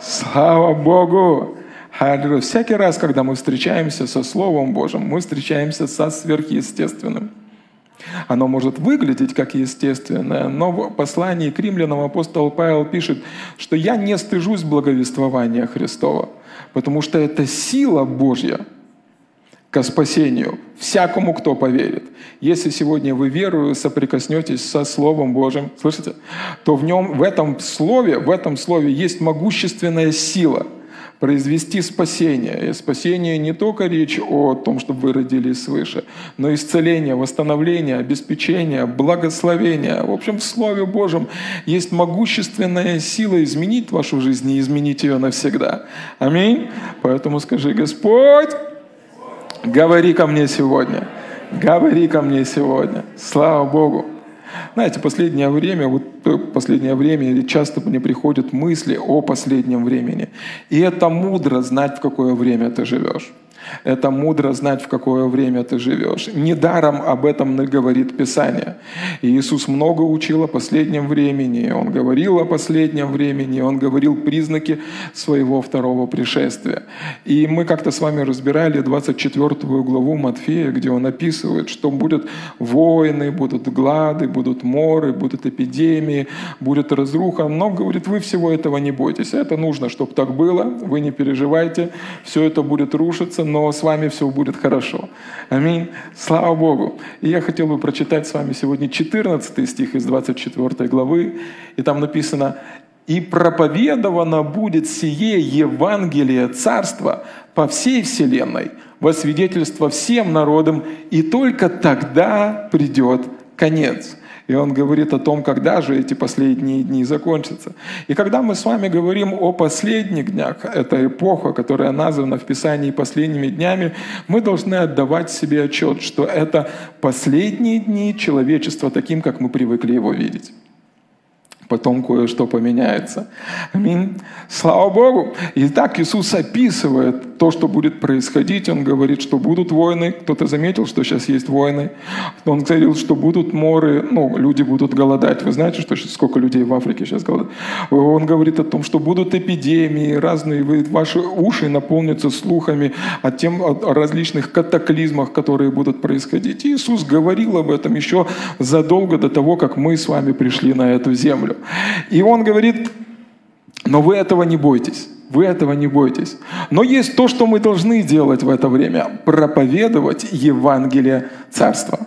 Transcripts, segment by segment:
Слава Богу! Аллилуйя. Всякий раз, когда мы встречаемся со Словом Божьим, мы встречаемся со сверхъестественным. Оно может выглядеть как естественное, но в послании к римлянам апостол Павел пишет, что я не стыжусь благовествования Христова, потому что это сила Божья ко спасению всякому, кто поверит. Если сегодня вы верую, соприкоснетесь со Словом Божьим, слышите, то в нем, в этом слове, в этом слове есть могущественная сила – произвести спасение. И спасение не только речь о том, чтобы вы родились свыше, но исцеление, восстановление, обеспечение, благословение. В общем, в Слове Божьем есть могущественная сила изменить вашу жизнь и изменить ее навсегда. Аминь. Поэтому скажи, Господь, говори ко мне сегодня. Говори ко мне сегодня. Слава Богу. Знаете, последнее время, вот последнее время часто мне приходят мысли о последнем времени. И это мудро знать, в какое время ты живешь. Это мудро знать, в какое время ты живешь. Недаром об этом говорит Писание. И Иисус много учил о последнем времени, Он говорил о последнем времени, Он говорил признаки своего второго пришествия. И мы как-то с вами разбирали 24 главу Матфея, где Он описывает, что будут войны, будут глады, будут моры, будут эпидемии, будет разруха. Но, говорит, вы всего этого не бойтесь. Это нужно, чтобы так было, вы не переживайте, все это будет рушиться, но с вами все будет хорошо. Аминь. Слава Богу. И я хотел бы прочитать с вами сегодня 14 стих из 24 главы. И там написано, «И проповедовано будет сие Евангелие Царства по всей вселенной, во свидетельство всем народам, и только тогда придет конец». И он говорит о том, когда же эти последние дни закончатся. И когда мы с вами говорим о последних днях, это эпоха, которая названа в Писании последними днями, мы должны отдавать себе отчет, что это последние дни человечества таким, как мы привыкли его видеть потом кое-что поменяется. Аминь. Слава Богу. И так Иисус описывает то, что будет происходить. Он говорит, что будут войны. Кто-то заметил, что сейчас есть войны. Он говорил, что будут моры, ну, люди будут голодать. Вы знаете, что сколько людей в Африке сейчас голодают? Он говорит о том, что будут эпидемии разные. Вы, ваши уши наполнятся слухами о, тем, о различных катаклизмах, которые будут происходить. Иисус говорил об этом еще задолго до того, как мы с вами пришли на эту землю. И он говорит, но вы этого не бойтесь. Вы этого не бойтесь. Но есть то, что мы должны делать в это время. Проповедовать Евангелие Царства.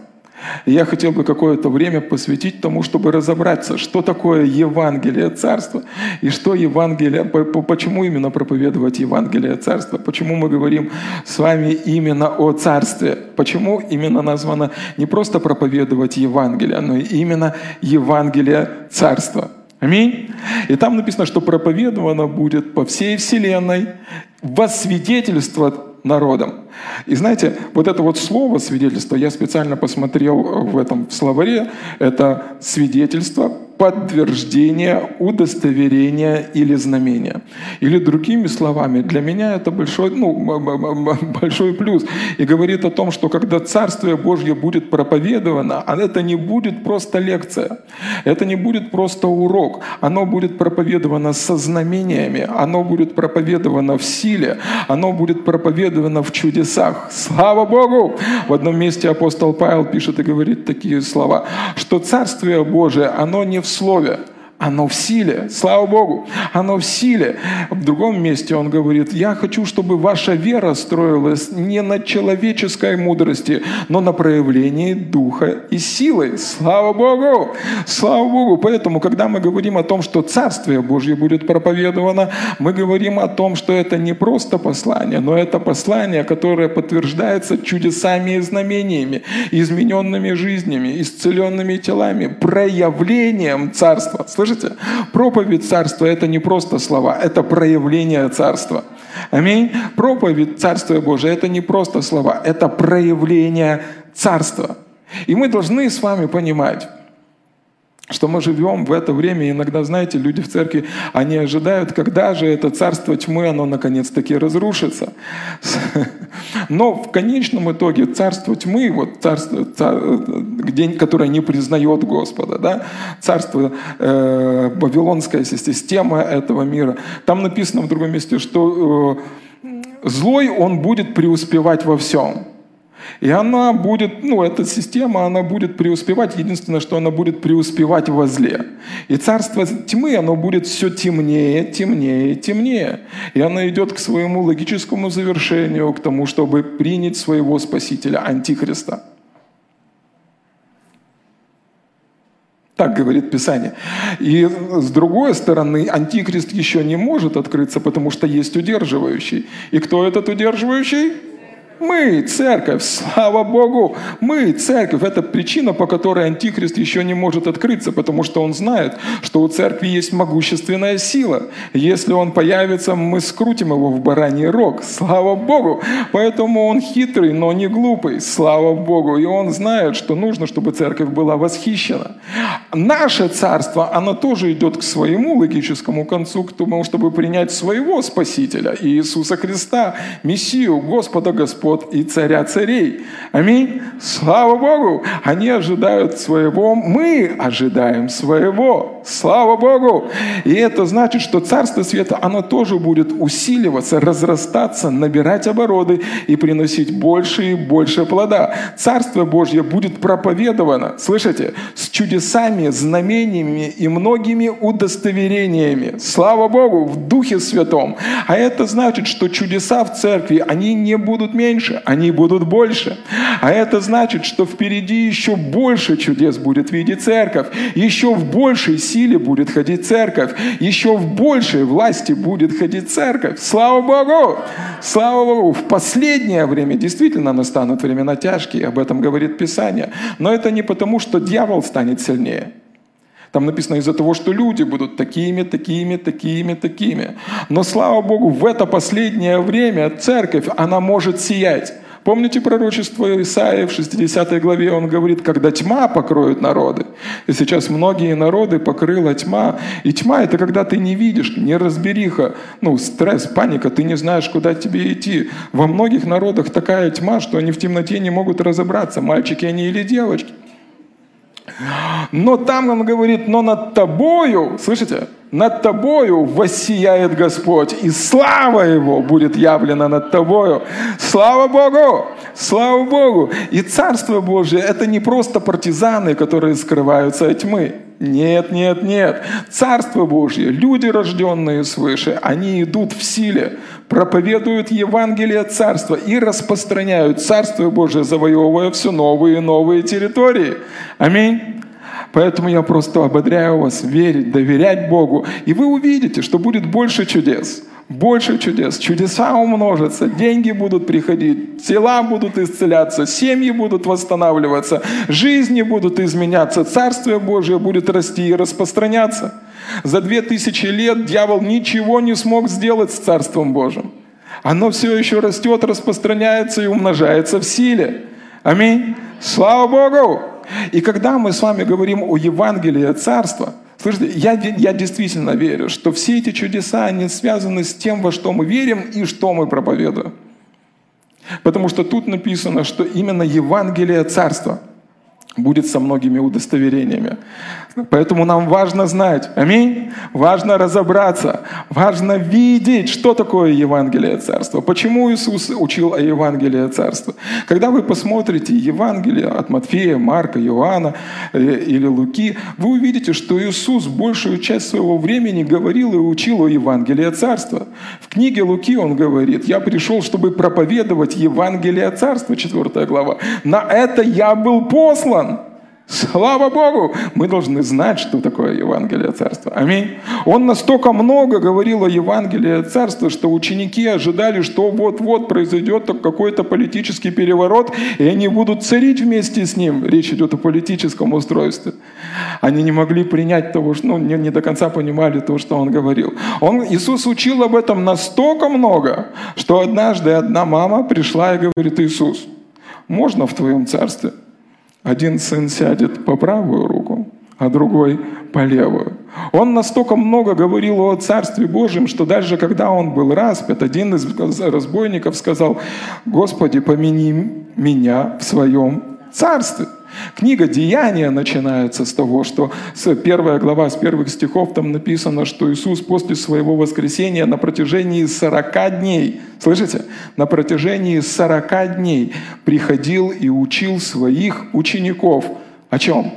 Я хотел бы какое-то время посвятить тому, чтобы разобраться, что такое Евангелие Царства и что Евангелие, почему именно проповедовать Евангелие Царства, почему мы говорим с вами именно о Царстве, почему именно названо не просто проповедовать Евангелие, но именно Евангелие Царства. Аминь. И там написано, что проповедовано будет по всей вселенной во свидетельство народом. И знаете, вот это вот слово свидетельство, я специально посмотрел в этом словаре, это свидетельство, подтверждение, удостоверение или знамение. Или другими словами, для меня это большой, ну, большой плюс. И говорит о том, что когда Царствие Божье будет проповедовано, а это не будет просто лекция, это не будет просто урок, оно будет проповедовано со знамениями, оно будет проповедовано в силе, оно будет проповедовано в чудесах. Слава Богу! В одном месте апостол Павел пишет и говорит такие слова, что Царствие Божие, оно не в слове, оно в силе. Слава Богу, оно в силе. В другом месте он говорит, я хочу, чтобы ваша вера строилась не на человеческой мудрости, но на проявлении духа и силы. Слава Богу! Слава Богу! Поэтому, когда мы говорим о том, что Царствие Божье будет проповедовано, мы говорим о том, что это не просто послание, но это послание, которое подтверждается чудесами и знамениями, измененными жизнями, исцеленными телами, проявлением Царства. Слышите? Слышите? Проповедь Царства – это не просто слова, это проявление Царства. Аминь. Проповедь Царства Божия – это не просто слова, это проявление Царства. И мы должны с вами понимать, что мы живем в это время. Иногда, знаете, люди в церкви, они ожидают, когда же это царство тьмы, оно наконец-таки разрушится. Но в конечном итоге царство тьмы, вот царство, где, которое не признает Господа, да, царство, э, вавилонская система этого мира, там написано в другом месте, что э, злой он будет преуспевать во всем. И она будет, ну, эта система, она будет преуспевать. Единственное, что она будет преуспевать во зле. И царство тьмы, оно будет все темнее, темнее, темнее. И она идет к своему логическому завершению, к тому, чтобы принять своего Спасителя, Антихриста. Так говорит Писание. И с другой стороны, антихрист еще не может открыться, потому что есть удерживающий. И кто этот удерживающий? Мы, церковь, слава Богу, мы, церковь. Это причина, по которой Антихрист еще не может открыться, потому что он знает, что у церкви есть могущественная сила. Если он появится, мы скрутим его в бараний рог. Слава Богу. Поэтому он хитрый, но не глупый. Слава Богу. И он знает, что нужно, чтобы церковь была восхищена. Наше царство, оно тоже идет к своему логическому концу, к тому, чтобы принять своего Спасителя, Иисуса Христа, Мессию, Господа Господа Господ и Царя царей. Аминь. Слава Богу. Они ожидают своего, мы ожидаем своего. Слава Богу. И это значит, что Царство Света, оно тоже будет усиливаться, разрастаться, набирать обороты и приносить больше и больше плода. Царство Божье будет проповедовано, слышите, с чудесами, знамениями и многими удостоверениями. Слава Богу, в Духе Святом. А это значит, что чудеса в церкви, они не будут меньше, меньше, они будут больше. А это значит, что впереди еще больше чудес будет видеть церковь, еще в большей силе будет ходить церковь, еще в большей власти будет ходить церковь. Слава Богу! Слава Богу! В последнее время действительно настанут времена тяжкие, об этом говорит Писание. Но это не потому, что дьявол станет сильнее. Там написано из-за того, что люди будут такими, такими, такими, такими. Но слава Богу, в это последнее время церковь, она может сиять. Помните пророчество Исаия в 60 главе? Он говорит, когда тьма покроет народы. И сейчас многие народы покрыла тьма. И тьма – это когда ты не видишь, не разбериха, ну, стресс, паника, ты не знаешь, куда тебе идти. Во многих народах такая тьма, что они в темноте не могут разобраться, мальчики они или девочки. Но там он говорит, но над тобою, слышите, над тобою воссияет Господь, и слава Его будет явлена над тобою. Слава Богу! Слава Богу! И Царство Божие – это не просто партизаны, которые скрываются от тьмы. Нет, нет, нет. Царство Божье, люди, рожденные свыше, они идут в силе, проповедуют Евангелие Царства и распространяют Царство Божие, завоевывая все новые и новые территории. Аминь. Поэтому я просто ободряю вас верить, доверять Богу, и вы увидите, что будет больше чудес. Больше чудес. Чудеса умножатся, деньги будут приходить, тела будут исцеляться, семьи будут восстанавливаться, жизни будут изменяться, Царствие Божие будет расти и распространяться. За две тысячи лет дьявол ничего не смог сделать с Царством Божьим. Оно все еще растет, распространяется и умножается в силе. Аминь. Слава Богу! И когда мы с вами говорим о Евангелии Царства, слышите, я, я действительно верю, что все эти чудеса, они связаны с тем, во что мы верим и что мы проповедуем. Потому что тут написано, что именно Евангелие Царства будет со многими удостоверениями. Поэтому нам важно знать, аминь, важно разобраться, важно видеть, что такое Евангелие Царства, почему Иисус учил о Евангелии Царства. Когда вы посмотрите Евангелие от Матфея, Марка, Иоанна э, или Луки, вы увидите, что Иисус большую часть своего времени говорил и учил о Евангелии Царства. В книге Луки он говорит, я пришел, чтобы проповедовать Евангелие Царства, 4 глава. На это я был послан. Слава Богу! Мы должны знать, что такое Евангелие Царства. Аминь. Он настолько много говорил о Евангелии Царства, что ученики ожидали, что вот-вот произойдет какой-то политический переворот, и они будут царить вместе с ним. Речь идет о политическом устройстве. Они не могли принять того, что, ну, не, не до конца понимали то, что он говорил. Он, Иисус учил об этом настолько много, что однажды одна мама пришла и говорит, Иисус, можно в твоем царстве? Один сын сядет по правую руку, а другой по левую. Он настолько много говорил о Царстве Божьем, что даже когда он был распят, один из разбойников сказал, «Господи, помяни меня в своем Царстве». Книга «Деяния» начинается с того, что с первая глава, с первых стихов там написано, что Иисус после своего воскресения на протяжении 40 дней, слышите, на протяжении 40 дней приходил и учил своих учеников. О чем?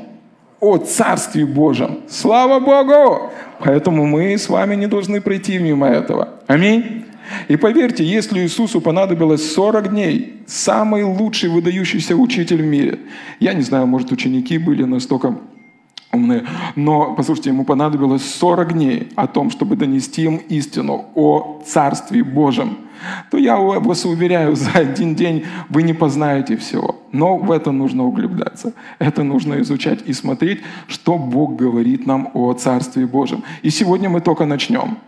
О Царстве Божьем. Слава Богу! Поэтому мы с вами не должны пройти мимо этого. Аминь. И поверьте, если Иисусу понадобилось 40 дней, самый лучший выдающийся учитель в мире, я не знаю, может, ученики были настолько умные, но, послушайте, ему понадобилось 40 дней о том, чтобы донести им истину о Царстве Божьем, то я вас уверяю, за один день вы не познаете всего. Но в это нужно углубляться. Это нужно изучать и смотреть, что Бог говорит нам о Царстве Божьем. И сегодня мы только начнем.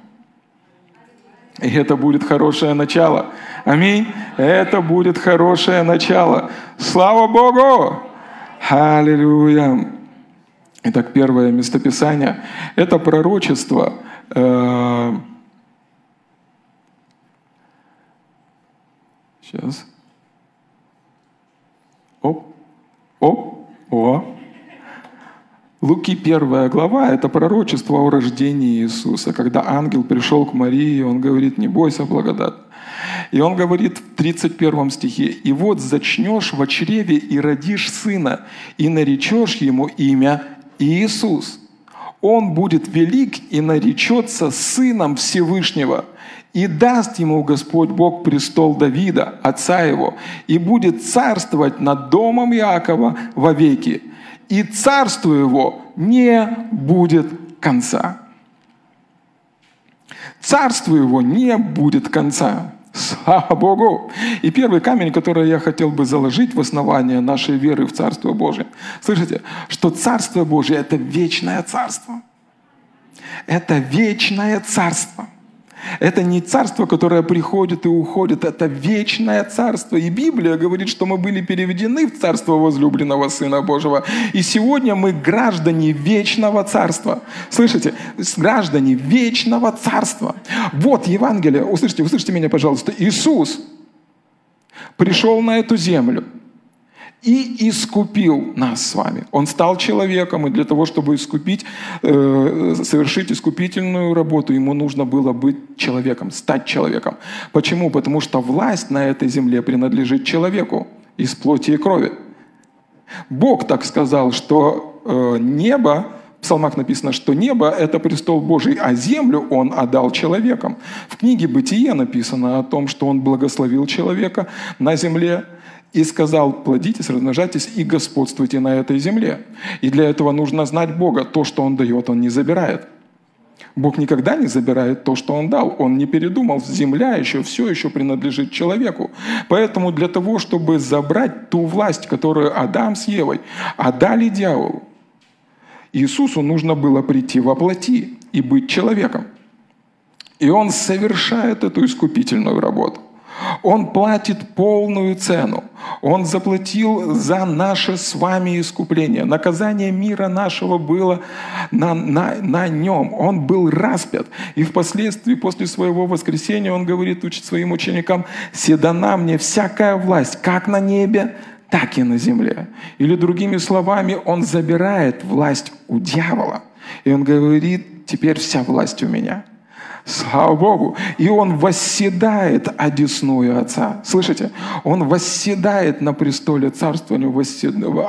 И это будет хорошее начало. Аминь. Это будет хорошее начало. Слава Богу! Аллилуйя! Итак, первое местописание – это пророчество. Э, сейчас. Оп, оп, о. Луки первая глава – это пророчество о рождении Иисуса. Когда ангел пришел к Марии, он говорит, не бойся, благодать. И он говорит в 31 стихе, «И вот зачнешь в чреве и родишь сына, и наречешь ему имя Иисус. Он будет велик и наречется сыном Всевышнего, и даст ему Господь Бог престол Давида, отца его, и будет царствовать над домом Иакова вовеки, и царству его не будет конца. Царству его не будет конца. Слава Богу! И первый камень, который я хотел бы заложить в основание нашей веры в Царство Божие. Слышите, что Царство Божие – это вечное Царство. Это вечное Царство – это не царство, которое приходит и уходит, это вечное царство. И Библия говорит, что мы были переведены в царство возлюбленного Сына Божьего. И сегодня мы граждане вечного царства. Слышите? Граждане вечного царства. Вот Евангелие. Услышите, услышите меня, пожалуйста. Иисус пришел на эту землю – и искупил нас с вами. Он стал человеком, и для того, чтобы искупить, э, совершить искупительную работу, ему нужно было быть человеком, стать человеком. Почему? Потому что власть на этой земле принадлежит человеку из плоти и крови. Бог так сказал, что э, небо в псалмах написано, что небо – это престол Божий, а землю Он отдал человекам. В книге «Бытие» написано о том, что Он благословил человека на земле, и сказал, плодитесь, размножайтесь и господствуйте на этой земле. И для этого нужно знать Бога. То, что Он дает, Он не забирает. Бог никогда не забирает то, что Он дал. Он не передумал. Земля еще, все еще принадлежит человеку. Поэтому для того, чтобы забрать ту власть, которую Адам с Евой отдали дьяволу, Иисусу нужно было прийти во плоти и быть человеком. И Он совершает эту искупительную работу. Он платит полную цену. Он заплатил за наше с вами искупление. Наказание мира нашего было на, на, на нем. Он был распят. И впоследствии, после своего воскресения, он говорит учит своим ученикам, «Седана мне всякая власть, как на небе, так и на земле». Или другими словами, он забирает власть у дьявола. И он говорит, «Теперь вся власть у меня». Слава Богу. И он восседает одесную Отца. Слышите? Он восседает на престоле царствования,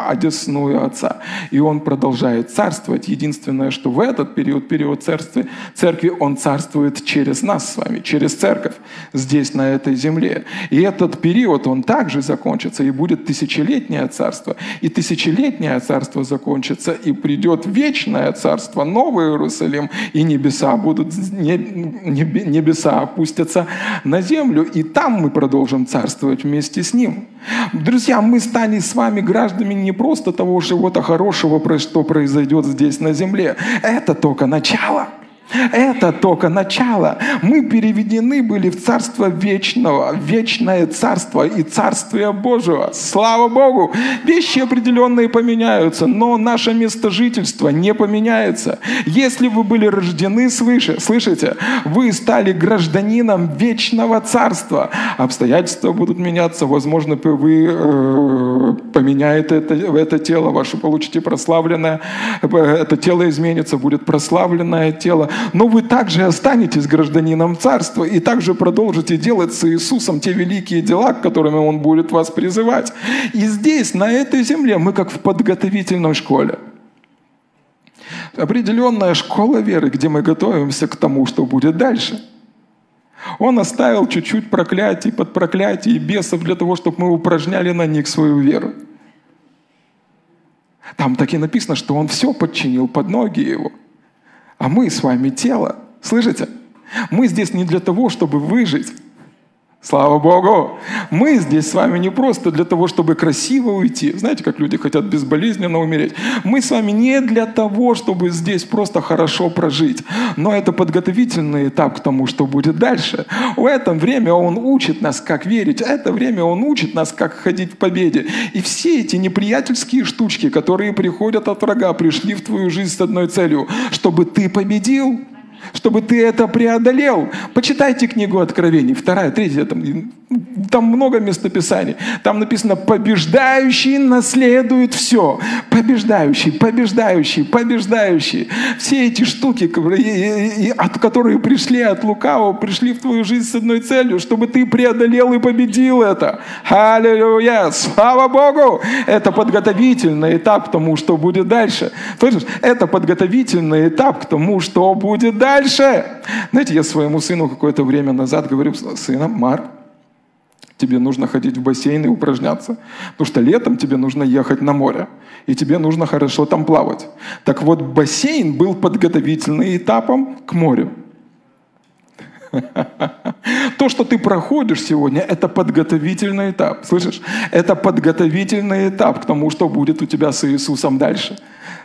одесную Отца. И он продолжает царствовать. Единственное, что в этот период, период церкви, церкви, он царствует через нас с вами, через церковь здесь, на этой земле. И этот период, он также закончится, и будет тысячелетнее царство. И тысячелетнее царство закончится, и придет вечное царство, Новый Иерусалим, и небеса будут не, небеса опустятся на землю, и там мы продолжим царствовать вместе с Ним. Друзья, мы станем с вами гражданами не просто того чего-то хорошего, что произойдет здесь на земле. Это только начало. Это только начало. Мы переведены были в Царство Вечного, Вечное Царство и Царствие Божьего. Слава Богу! Вещи определенные поменяются, но наше место жительства не поменяется. Если вы были рождены свыше, слышите, вы стали гражданином Вечного Царства. Обстоятельства будут меняться, возможно, вы э, поменяете это, это тело, ваше получите прославленное, э, это тело изменится, будет прославленное тело но вы также останетесь гражданином Царства и также продолжите делать с Иисусом те великие дела, к которыми Он будет вас призывать. И здесь, на этой земле, мы как в подготовительной школе. Определенная школа веры, где мы готовимся к тому, что будет дальше. Он оставил чуть-чуть проклятий под проклятий бесов для того, чтобы мы упражняли на них свою веру. Там так и написано, что он все подчинил под ноги его – а мы с вами тело. Слышите? Мы здесь не для того, чтобы выжить. Слава Богу! Мы здесь с вами не просто для того, чтобы красиво уйти. Знаете, как люди хотят безболезненно умереть? Мы с вами не для того, чтобы здесь просто хорошо прожить. Но это подготовительный этап к тому, что будет дальше. В это время Он учит нас, как верить. В это время Он учит нас, как ходить в победе. И все эти неприятельские штучки, которые приходят от врага, пришли в твою жизнь с одной целью. Чтобы ты победил чтобы ты это преодолел. Почитайте книгу Откровений, вторая, третья, там, там много местописаний. Там написано, побеждающий наследует все. Побеждающий, побеждающий, побеждающий. Все эти штуки, от которые пришли от лукавого, пришли в твою жизнь с одной целью, чтобы ты преодолел и победил это. Аллилуйя! Слава Богу! Это подготовительный этап к тому, что будет дальше. Слышишь? Это подготовительный этап к тому, что будет дальше дальше. Знаете, я своему сыну какое-то время назад говорю, сына, Марк, тебе нужно ходить в бассейн и упражняться. Потому что летом тебе нужно ехать на море. И тебе нужно хорошо там плавать. Так вот, бассейн был подготовительным этапом к морю. То, что ты проходишь сегодня, это подготовительный этап. Слышишь? Это подготовительный этап к тому, что будет у тебя с Иисусом дальше.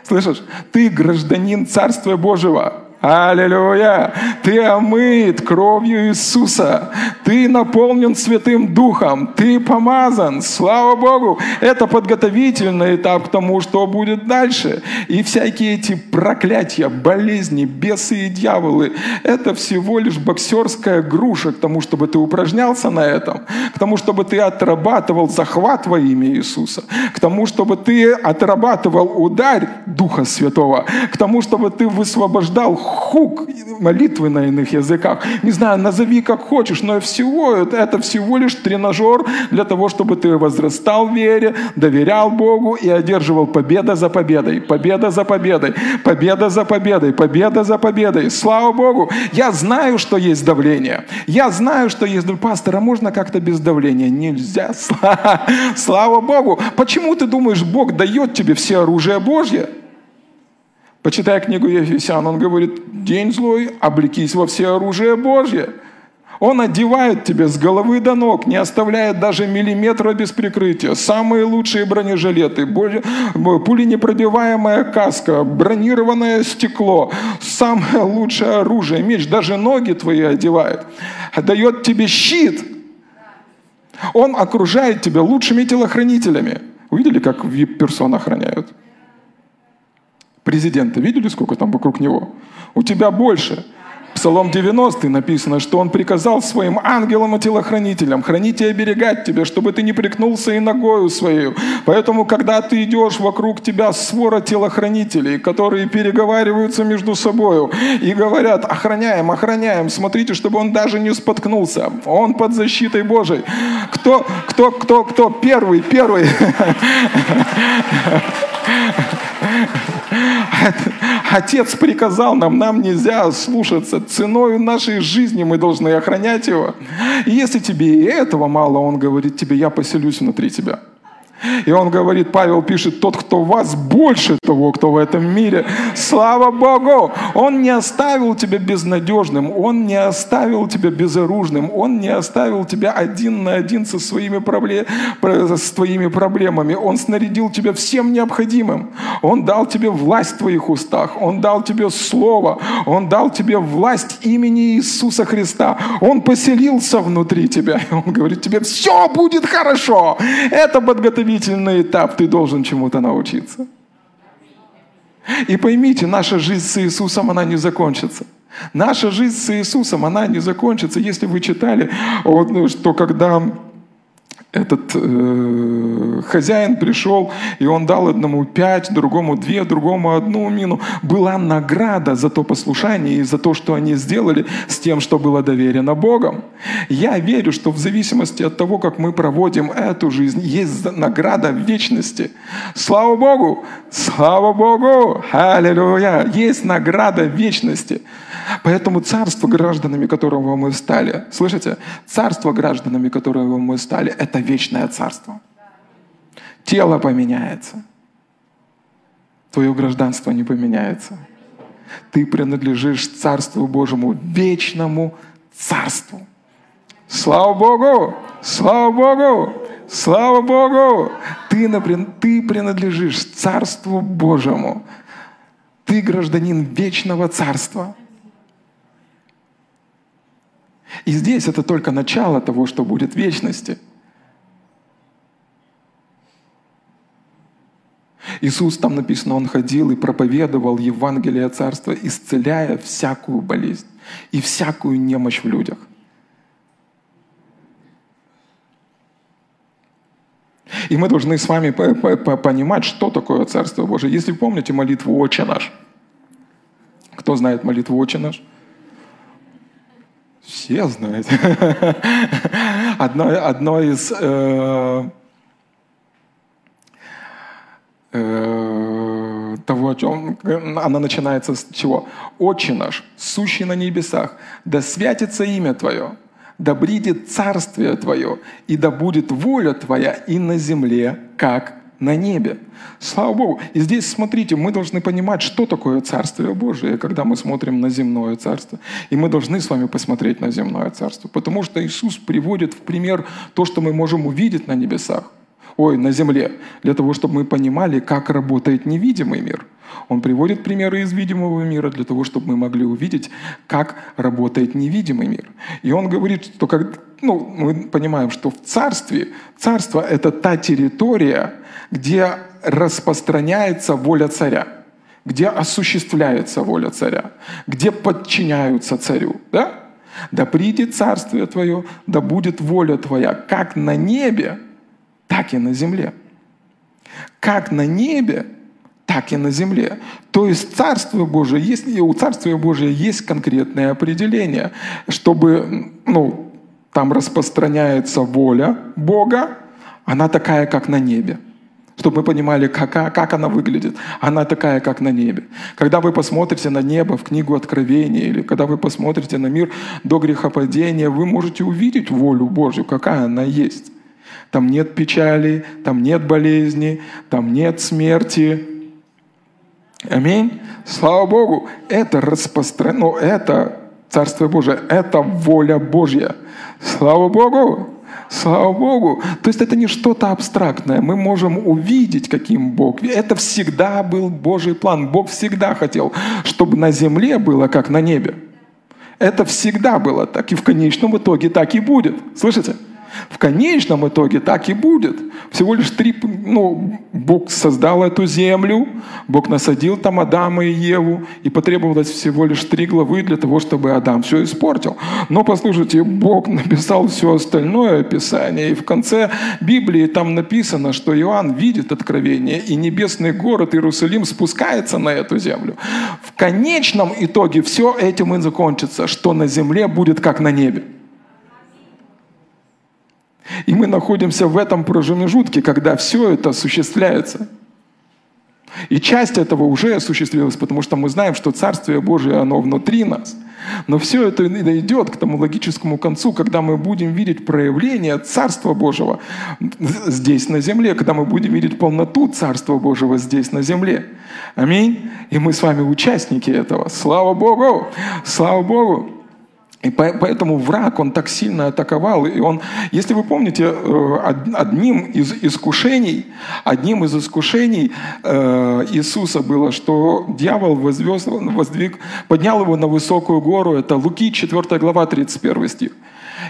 Слышишь? Ты гражданин Царствия Божьего. Аллилуйя! Ты омыт кровью Иисуса. Ты наполнен Святым Духом. Ты помазан. Слава Богу! Это подготовительный этап к тому, что будет дальше. И всякие эти проклятия, болезни, бесы и дьяволы, это всего лишь боксерская груша к тому, чтобы ты упражнялся на этом, к тому, чтобы ты отрабатывал захват во имя Иисуса, к тому, чтобы ты отрабатывал ударь Духа Святого, к тому, чтобы ты высвобождал хук молитвы на иных языках. Не знаю, назови как хочешь, но всего это, всего лишь тренажер для того, чтобы ты возрастал в вере, доверял Богу и одерживал победа за победой, победа за победой, победа за победой, победа за победой. Слава Богу! Я знаю, что есть давление. Я знаю, что есть... Пастор, а можно как-то без давления? Нельзя. Слава Богу! Почему ты думаешь, Бог дает тебе все оружие Божье? Почитай книгу Ефесян, он говорит, день злой, облекись во все оружие Божье. Он одевает тебя с головы до ног, не оставляет даже миллиметра без прикрытия. Самые лучшие бронежилеты, пуленепробиваемая каска, бронированное стекло, самое лучшее оружие, меч, даже ноги твои одевает. Дает тебе щит. Он окружает тебя лучшими телохранителями. Увидели, как вип-персон охраняют? Президента. Видели, сколько там вокруг него? У тебя больше. Псалом 90 написано, что он приказал своим ангелам и телохранителям хранить и оберегать тебя, чтобы ты не прикнулся и ногою свою. Поэтому, когда ты идешь, вокруг тебя свора телохранителей, которые переговариваются между собой и говорят, охраняем, охраняем, смотрите, чтобы он даже не споткнулся. Он под защитой Божией. Кто, кто, кто, кто первый, первый? Отец приказал нам, нам нельзя слушаться. Ценой нашей жизни мы должны охранять его. И если тебе и этого мало, он говорит тебе, я поселюсь внутри тебя. И он говорит, Павел пишет, тот, кто в вас, больше того, кто в этом мире. Слава Богу! Он не оставил тебя безнадежным, он не оставил тебя безоружным, он не оставил тебя один на один со своими, проблем, с твоими проблемами. Он снарядил тебя всем необходимым. Он дал тебе власть в твоих устах, он дал тебе слово, он дал тебе власть имени Иисуса Христа. Он поселился внутри тебя, он говорит тебе, все будет хорошо. Это подготовительный подготовительный этап, ты должен чему-то научиться. И поймите, наша жизнь с Иисусом, она не закончится. Наша жизнь с Иисусом, она не закончится. Если вы читали, вот, ну, что когда этот э, хозяин пришел, и он дал одному пять, другому две, другому одну мину. Была награда за то послушание и за то, что они сделали с тем, что было доверено Богом. Я верю, что в зависимости от того, как мы проводим эту жизнь, есть награда в вечности. Слава Богу! Слава Богу! Аллилуйя! Есть награда в вечности. Поэтому царство, гражданами которого мы стали, слышите, царство, гражданами которого мы стали, это вечное царство. Тело поменяется. Твое гражданство не поменяется. Ты принадлежишь Царству Божьему, вечному Царству. Слава Богу! Слава Богу! Слава Богу! Ты, ты принадлежишь Царству Божьему. Ты гражданин вечного Царства. И здесь это только начало того, что будет вечности. Иисус, там написано, Он ходил и проповедовал Евангелие Царства, исцеляя всякую болезнь и всякую немощь в людях. И мы должны с вами понимать, что такое Царство Божие. Если помните молитву «Отче наш», кто знает молитву «Отче наш»? Все знают. одно, одно из э, э, того, о чем она начинается с чего? «Отче наш, сущий на небесах, да святится имя Твое, да бридет царствие Твое, и да будет воля Твоя и на земле, как на небе. Слава Богу. И здесь, смотрите, мы должны понимать, что такое Царствие Божие, когда мы смотрим на земное Царство. И мы должны с вами посмотреть на земное Царство. Потому что Иисус приводит в пример то, что мы можем увидеть на небесах. Ой, на земле. Для того, чтобы мы понимали, как работает невидимый мир. Он приводит примеры из видимого мира для того, чтобы мы могли увидеть, как работает невидимый мир. И он говорит, что как, ну, мы понимаем, что в царстве, царство — это та территория, где распространяется воля царя, где осуществляется воля царя, где подчиняются царю. Да? Да придет царствие твое, да будет воля твоя, как на небе, так и на земле. Как на небе, так и на земле. То есть Царствие Божие, если у Царствия Божия есть конкретное определение, чтобы ну, там распространяется воля Бога, она такая, как на небе чтобы мы понимали, как, как она выглядит. Она такая, как на небе. Когда вы посмотрите на небо в книгу Откровения, или когда вы посмотрите на мир до грехопадения, вы можете увидеть волю Божью, какая она есть. Там нет печали, там нет болезни, там нет смерти. Аминь. Слава Богу. Это распространено, это Царствие Божие, это воля Божья. Слава Богу. Слава Богу. То есть это не что-то абстрактное. Мы можем увидеть, каким Бог. Это всегда был Божий план. Бог всегда хотел, чтобы на земле было, как на небе. Это всегда было так. И в конечном итоге так и будет. Слышите? В конечном итоге так и будет. Всего лишь три, ну, Бог создал эту землю, Бог насадил там Адама и Еву, и потребовалось всего лишь три главы для того, чтобы Адам все испортил. Но послушайте, Бог написал все остальное описание, и в конце Библии там написано, что Иоанн видит откровение, и небесный город Иерусалим спускается на эту землю. В конечном итоге все этим и закончится, что на земле будет как на небе. И мы находимся в этом промежутке, когда все это осуществляется. И часть этого уже осуществилась, потому что мы знаем, что Царствие Божие, оно внутри нас. Но все это идет к тому логическому концу, когда мы будем видеть проявление Царства Божьего здесь на земле, когда мы будем видеть полноту Царства Божьего здесь на земле. Аминь. И мы с вами участники этого. Слава Богу! Слава Богу! И поэтому враг, он так сильно атаковал. И он, если вы помните, э, одним из искушений, одним из искушений э, Иисуса было, что дьявол возвез, воздвиг, поднял его на высокую гору. Это Луки 4 глава 31 стих.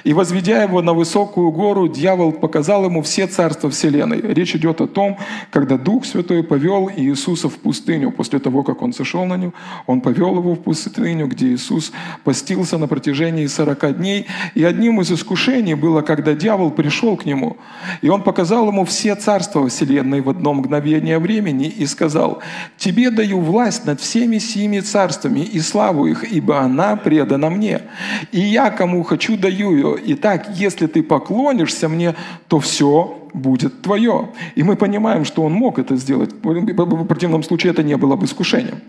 И возведя его на высокую гору, дьявол показал ему все царства вселенной. Речь идет о том, когда Дух Святой повел Иисуса в пустыню. После того, как он сошел на него, он повел его в пустыню, где Иисус постился на протяжении 40 дней. И одним из искушений было, когда дьявол пришел к нему, и он показал ему все царства вселенной в одно мгновение времени и сказал, «Тебе даю власть над всеми семи царствами и славу их, ибо она предана мне. И я, кому хочу, даю ее, Итак, если ты поклонишься мне, то все будет твое. И мы понимаем, что он мог это сделать. В противном случае это не было бы искушением.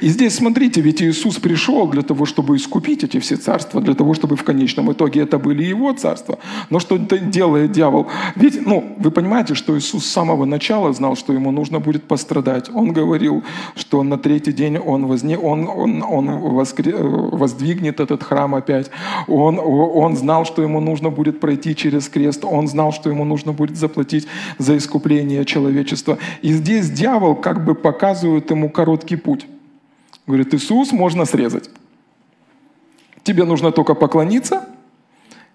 И здесь смотрите, ведь Иисус пришел для того, чтобы искупить эти все царства, для того, чтобы в конечном итоге это были его царства. Но что делает дьявол? Ведь, ну, вы понимаете, что Иисус с самого начала знал, что ему нужно будет пострадать. Он говорил, что на третий день он, возне, он, он, он воскре, воздвигнет этот храм опять. Он, он знал, что ему нужно будет пройти через крест. Он знал, что ему нужно будет заплатить за искупление человечества. И здесь дьявол как бы показывает ему короткий путь. Говорит, Иисус можно срезать. Тебе нужно только поклониться,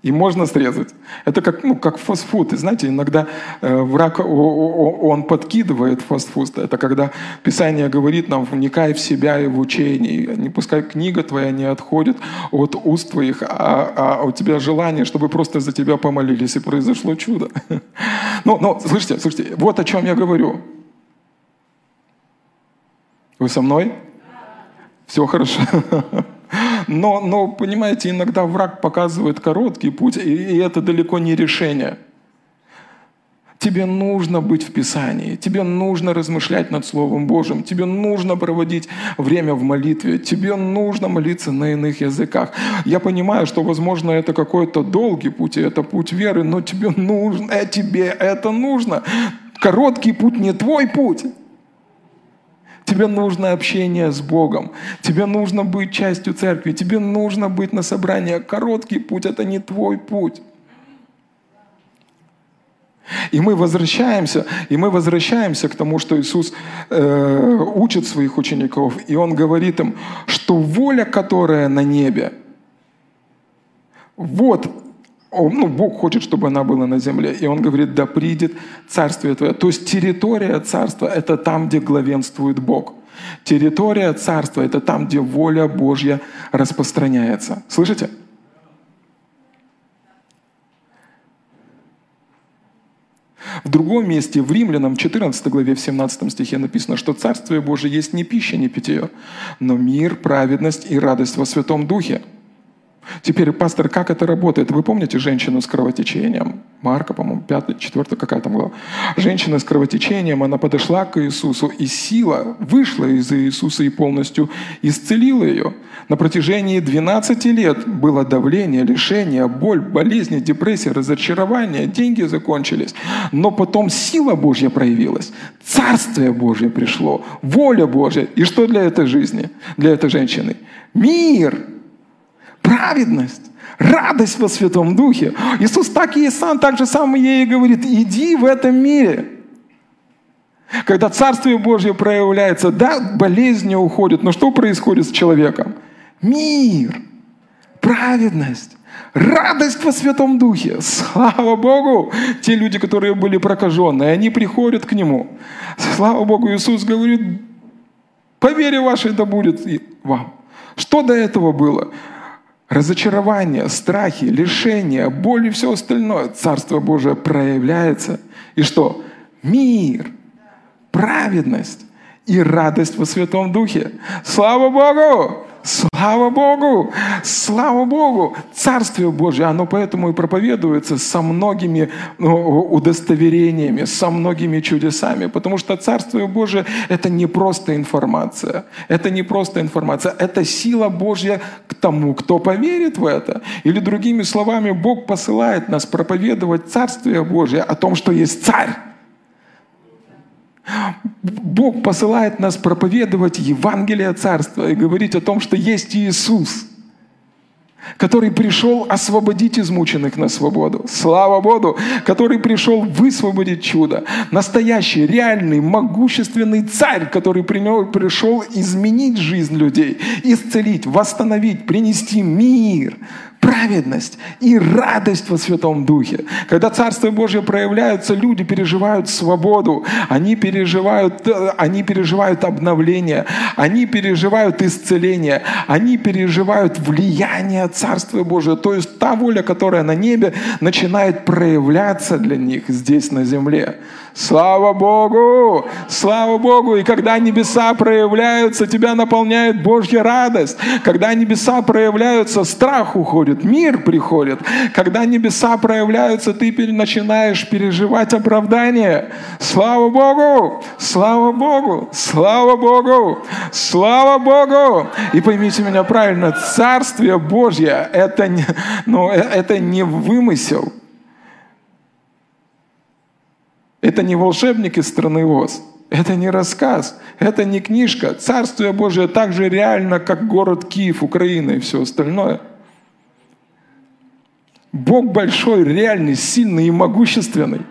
и можно срезать. Это как, ну, как фастфуд. И знаете, иногда э, враг, он подкидывает фастфуд. Это когда Писание говорит нам, вникай в себя и в учение. Не пускай книга твоя не отходит от уст твоих, а, а у тебя желание, чтобы просто за тебя помолились, и произошло чудо. Ну, ну, слышите, слышите, вот о чем я говорю. Вы со мной? Все хорошо. Но, но, понимаете, иногда враг показывает короткий путь, и, и это далеко не решение. Тебе нужно быть в Писании, тебе нужно размышлять над Словом Божьим, тебе нужно проводить время в молитве, тебе нужно молиться на иных языках. Я понимаю, что, возможно, это какой-то долгий путь, и это путь веры, но тебе нужно, э, тебе это нужно. Короткий путь не твой путь. Тебе нужно общение с Богом. Тебе нужно быть частью церкви. Тебе нужно быть на собрании. Короткий путь – это не твой путь. И мы возвращаемся, и мы возвращаемся к тому, что Иисус э, учит своих учеников, и Он говорит им, что воля, которая на небе, вот ну, Бог хочет, чтобы она была на земле. И он говорит, да придет царствие твое. То есть территория царства – это там, где главенствует Бог. Территория царства – это там, где воля Божья распространяется. Слышите? В другом месте, в Римлянам 14 главе, в 17 стихе написано, что Царствие Божие есть не пища, не питье, но мир, праведность и радость во Святом Духе – Теперь, пастор, как это работает? Вы помните женщину с кровотечением? Марка, по-моему, 5, 4, какая там глава. Женщина с кровотечением, она подошла к Иисусу, и сила вышла из Иисуса и полностью исцелила ее. На протяжении 12 лет было давление, лишение, боль, болезни, депрессия, разочарование, деньги закончились. Но потом сила Божья проявилась, Царствие Божье пришло, воля Божья. И что для этой жизни, для этой женщины? Мир, праведность, радость во Святом Духе. Иисус так и сам, так же сам ей говорит, иди в этом мире. Когда Царствие Божье проявляется, да, болезни уходят, но что происходит с человеком? Мир, праведность, радость во Святом Духе. Слава Богу! Те люди, которые были прокаженные, они приходят к Нему. Слава Богу, Иисус говорит, по вере вашей да будет вам. Что до этого было? Разочарование, страхи, лишения, боль и все остальное, Царство Божие проявляется. И что? Мир, праведность и радость во Святом Духе. Слава Богу! Слава Богу! Слава Богу! Царствие Божье, оно поэтому и проповедуется со многими ну, удостоверениями, со многими чудесами, потому что Царствие Божье – это не просто информация, это не просто информация, это сила Божья к тому, кто поверит в это. Или другими словами, Бог посылает нас проповедовать Царствие Божье о том, что есть Царь. Бог посылает нас проповедовать Евангелие Царства и говорить о том, что есть Иисус, который пришел освободить измученных на свободу. Слава Богу, который пришел высвободить чудо. Настоящий, реальный, могущественный царь, который пришел изменить жизнь людей, исцелить, восстановить, принести мир, праведность и радость во Святом Духе. Когда Царство Божье проявляется, люди переживают свободу, они переживают, э, они переживают обновление, они переживают исцеление, они переживают влияние Царства Божьего. То есть та воля, которая на небе, начинает проявляться для них здесь на земле. Слава Богу! Слава Богу! И когда небеса проявляются, тебя наполняет Божья радость. Когда небеса проявляются, страх уходит, мир приходит. Когда небеса проявляются, ты начинаешь переживать оправдание. Слава Богу! Слава Богу! Слава Богу! Слава Богу! И поймите меня правильно, Царствие Божье это не, ну, э, это не вымысел. Это не волшебник из страны Оз. Это не рассказ, это не книжка. Царствие Божие так же реально, как город Киев, Украина и все остальное. Бог большой, реальный, сильный и могущественный.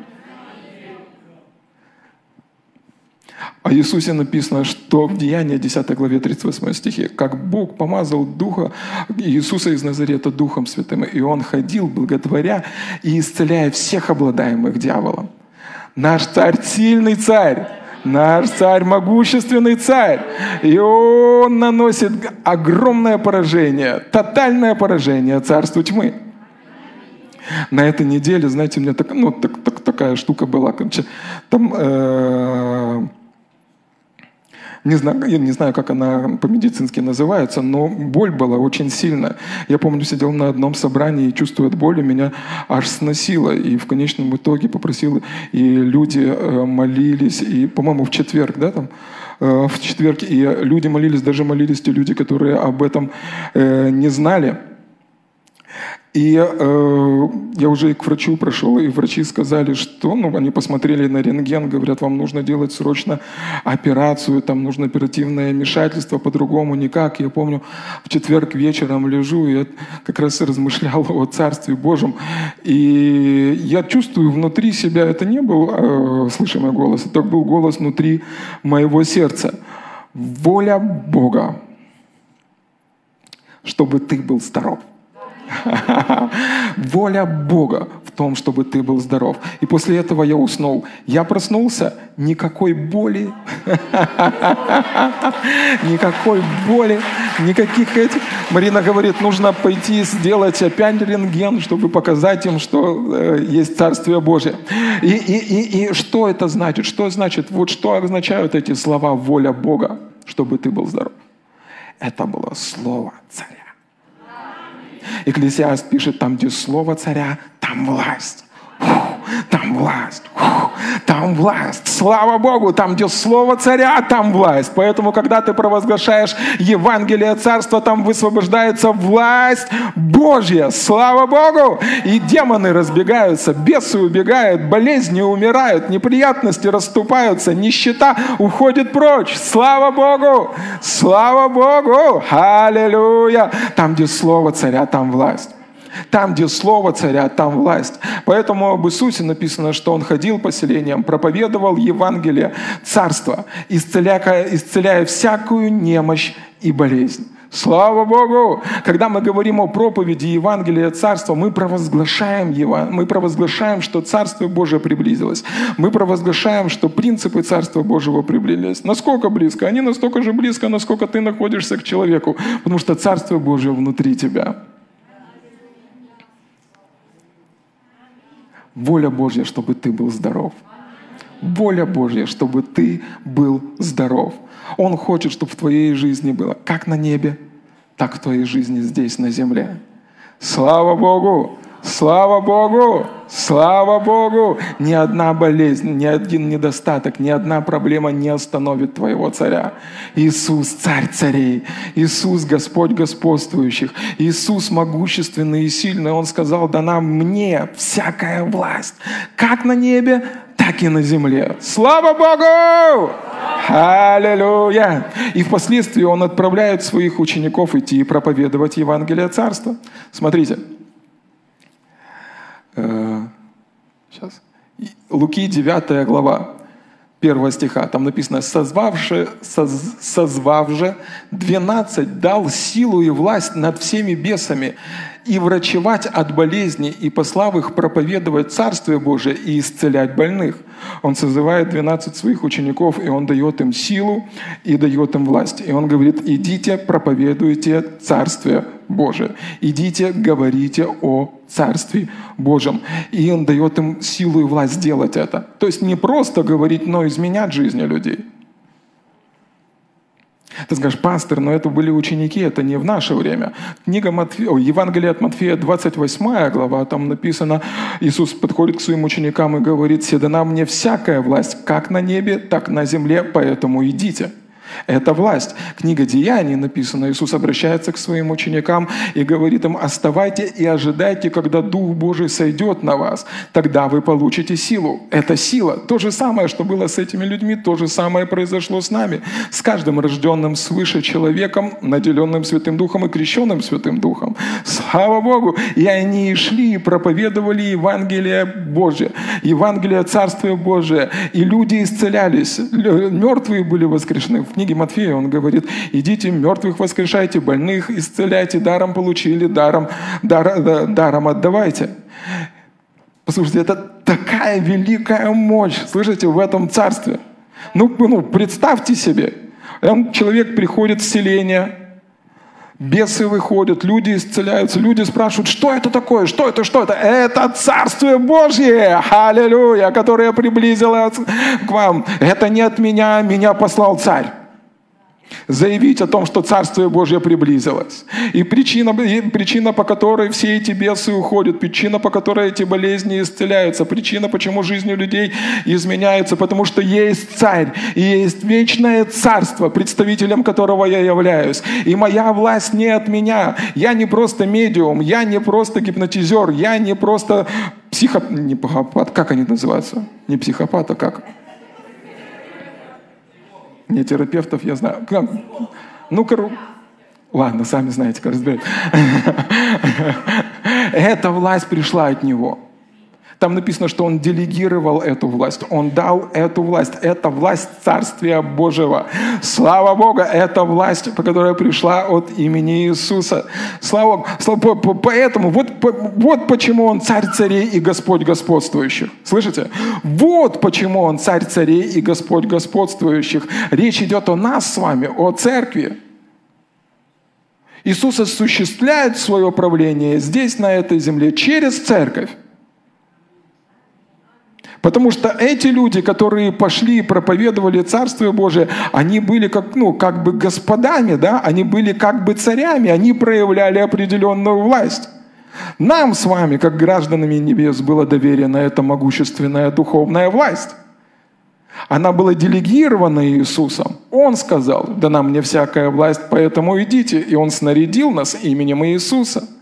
О Иисусе написано, что в Деянии 10 главе 38 стихе, как Бог помазал Духа Иисуса из Назарета Духом Святым, и Он ходил, благотворя и исцеляя всех обладаемых дьяволом. Наш царь сильный царь. Наш царь могущественный царь. И он наносит огромное поражение, тотальное поражение царству тьмы. На этой неделе, знаете, у меня так, ну, так, так, такая штука была. Короче, там э, не знаю, я не знаю, как она по-медицински называется, но боль была очень сильная. Я помню, сидел на одном собрании и, чувствуя боль, меня аж сносило. И в конечном итоге попросил, и люди э, молились, и, по-моему, в четверг, да, там, э, в четверг, и люди молились, даже молились те люди, которые об этом э, не знали. И э, я уже и к врачу прошел, и врачи сказали, что, ну, они посмотрели на рентген, говорят, вам нужно делать срочно операцию, там нужно оперативное вмешательство, по-другому никак. Я помню, в четверг вечером лежу, и я как раз размышлял о Царстве Божьем, и я чувствую внутри себя, это не был э, слышимый голос, это был голос внутри моего сердца. Воля Бога, чтобы ты был здоров. Воля Бога в том, чтобы ты был здоров. И после этого я уснул. Я проснулся, никакой боли, никакой боли, никаких этих. Марина говорит, нужно пойти сделать опять рентген, чтобы показать им, что э, есть Царствие Божие. И, и, и, и что это значит? Что значит? Вот что означают эти слова «воля Бога», чтобы ты был здоров? Это было слово царя. Экклесиаст пишет, там, где слово царя, там власть. Там власть, там власть. Слава Богу, там, где слово царя, там власть. Поэтому, когда ты провозглашаешь Евангелие Царства, там высвобождается власть Божья. Слава Богу! И демоны разбегаются, бесы убегают, болезни умирают, неприятности расступаются, нищета уходит прочь. Слава Богу! Слава Богу! Аллилуйя! Там, где слово царя, там власть. Там, где слово царя, там власть. Поэтому об Иисусе написано, что Он ходил по селениям, проповедовал Евангелие Царства, исцеляя, исцеляя всякую немощь и болезнь. Слава Богу! Когда мы говорим о проповеди Евангелия Царства, мы провозглашаем его, мы провозглашаем, что Царство Божие приблизилось. Мы провозглашаем, что принципы Царства Божьего приблизились. Насколько близко? Они настолько же близко, насколько ты находишься к человеку, потому что Царство Божие внутри тебя. Воля Божья, чтобы ты был здоров. Воля Божья, чтобы ты был здоров. Он хочет, чтобы в твоей жизни было как на небе, так в твоей жизни здесь, на земле. Слава Богу! Слава Богу! Слава Богу! Ни одна болезнь, ни один недостаток, ни одна проблема не остановит твоего царя. Иисус – царь царей. Иисус – Господь господствующих. Иисус могущественный и сильный. Он сказал, дана мне всякая власть, как на небе, так и на земле. Слава Богу! Аллилуйя! И впоследствии он отправляет своих учеников идти и проповедовать Евангелие Царства. Смотрите, Сейчас. Луки 9 глава, 1 стиха. Там написано, созвавши, соз, созвав же 12 дал силу и власть над всеми бесами и врачевать от болезней, и послав их проповедовать Царствие Божие и исцелять больных. Он созывает 12 своих учеников, и он дает им силу и дает им власть. И он говорит, идите, проповедуйте Царствие Божие. Идите, говорите о Царстве Божьем. И он дает им силу и власть сделать это. То есть не просто говорить, но изменять жизни людей – ты скажешь, пастор, но это были ученики, это не в наше время. Книга Матфея, Евангелие от Матфея, 28 глава, там написано, Иисус подходит к своим ученикам и говорит, «Седана мне всякая власть, как на небе, так на земле, поэтому идите». Это власть. Книга Деяний написана. Иисус обращается к своим ученикам и говорит им, оставайте и ожидайте, когда Дух Божий сойдет на вас. Тогда вы получите силу. Это сила. То же самое, что было с этими людьми, то же самое произошло с нами. С каждым рожденным свыше человеком, наделенным Святым Духом и крещенным Святым Духом. Слава Богу! И они шли и проповедовали Евангелие Божие, Евангелие Царствия Божие. И люди исцелялись. Мертвые были воскрешены книге Матфея он говорит, идите, мертвых воскрешайте, больных исцеляйте, даром получили, даром, дар, даром отдавайте. Послушайте, это такая великая мощь, слышите, в этом царстве. Ну, ну представьте себе, человек приходит в селение, бесы выходят, люди исцеляются, люди спрашивают, что это такое, что это, что это? Это Царствие Божье, аллилуйя, которое приблизилось к вам. Это не от меня, меня послал Царь заявить о том, что Царствие Божье приблизилось. И причина, причина, по которой все эти бесы уходят, причина, по которой эти болезни исцеляются, причина, почему жизнь у людей изменяется, потому что есть Царь, и есть вечное Царство, представителем которого я являюсь. И моя власть не от меня. Я не просто медиум, я не просто гипнотизер, я не просто психопат, как они называются? Не психопат, а как? Не терапевтов, я знаю. Ну, кору... Ладно, сами знаете, как разбирать. Эта власть пришла от него. Там написано, что он делегировал эту власть, он дал эту власть. Это власть Царствия Божьего. Слава Богу, это власть, которая пришла от имени Иисуса. Слава Богу. Поэтому вот, вот почему он царь царей и Господь господствующих. Слышите? Вот почему он царь царей и Господь господствующих. Речь идет о нас с вами, о церкви. Иисус осуществляет свое правление здесь, на этой земле, через церковь. Потому что эти люди, которые пошли и проповедовали Царствие Божие, они были как, ну, как бы господами, да? они были как бы царями, они проявляли определенную власть. Нам с вами, как гражданами небес, было доверена эта могущественная духовная власть. Она была делегирована Иисусом. Он сказал, да нам мне всякая власть, поэтому идите. И Он снарядил нас именем Иисуса –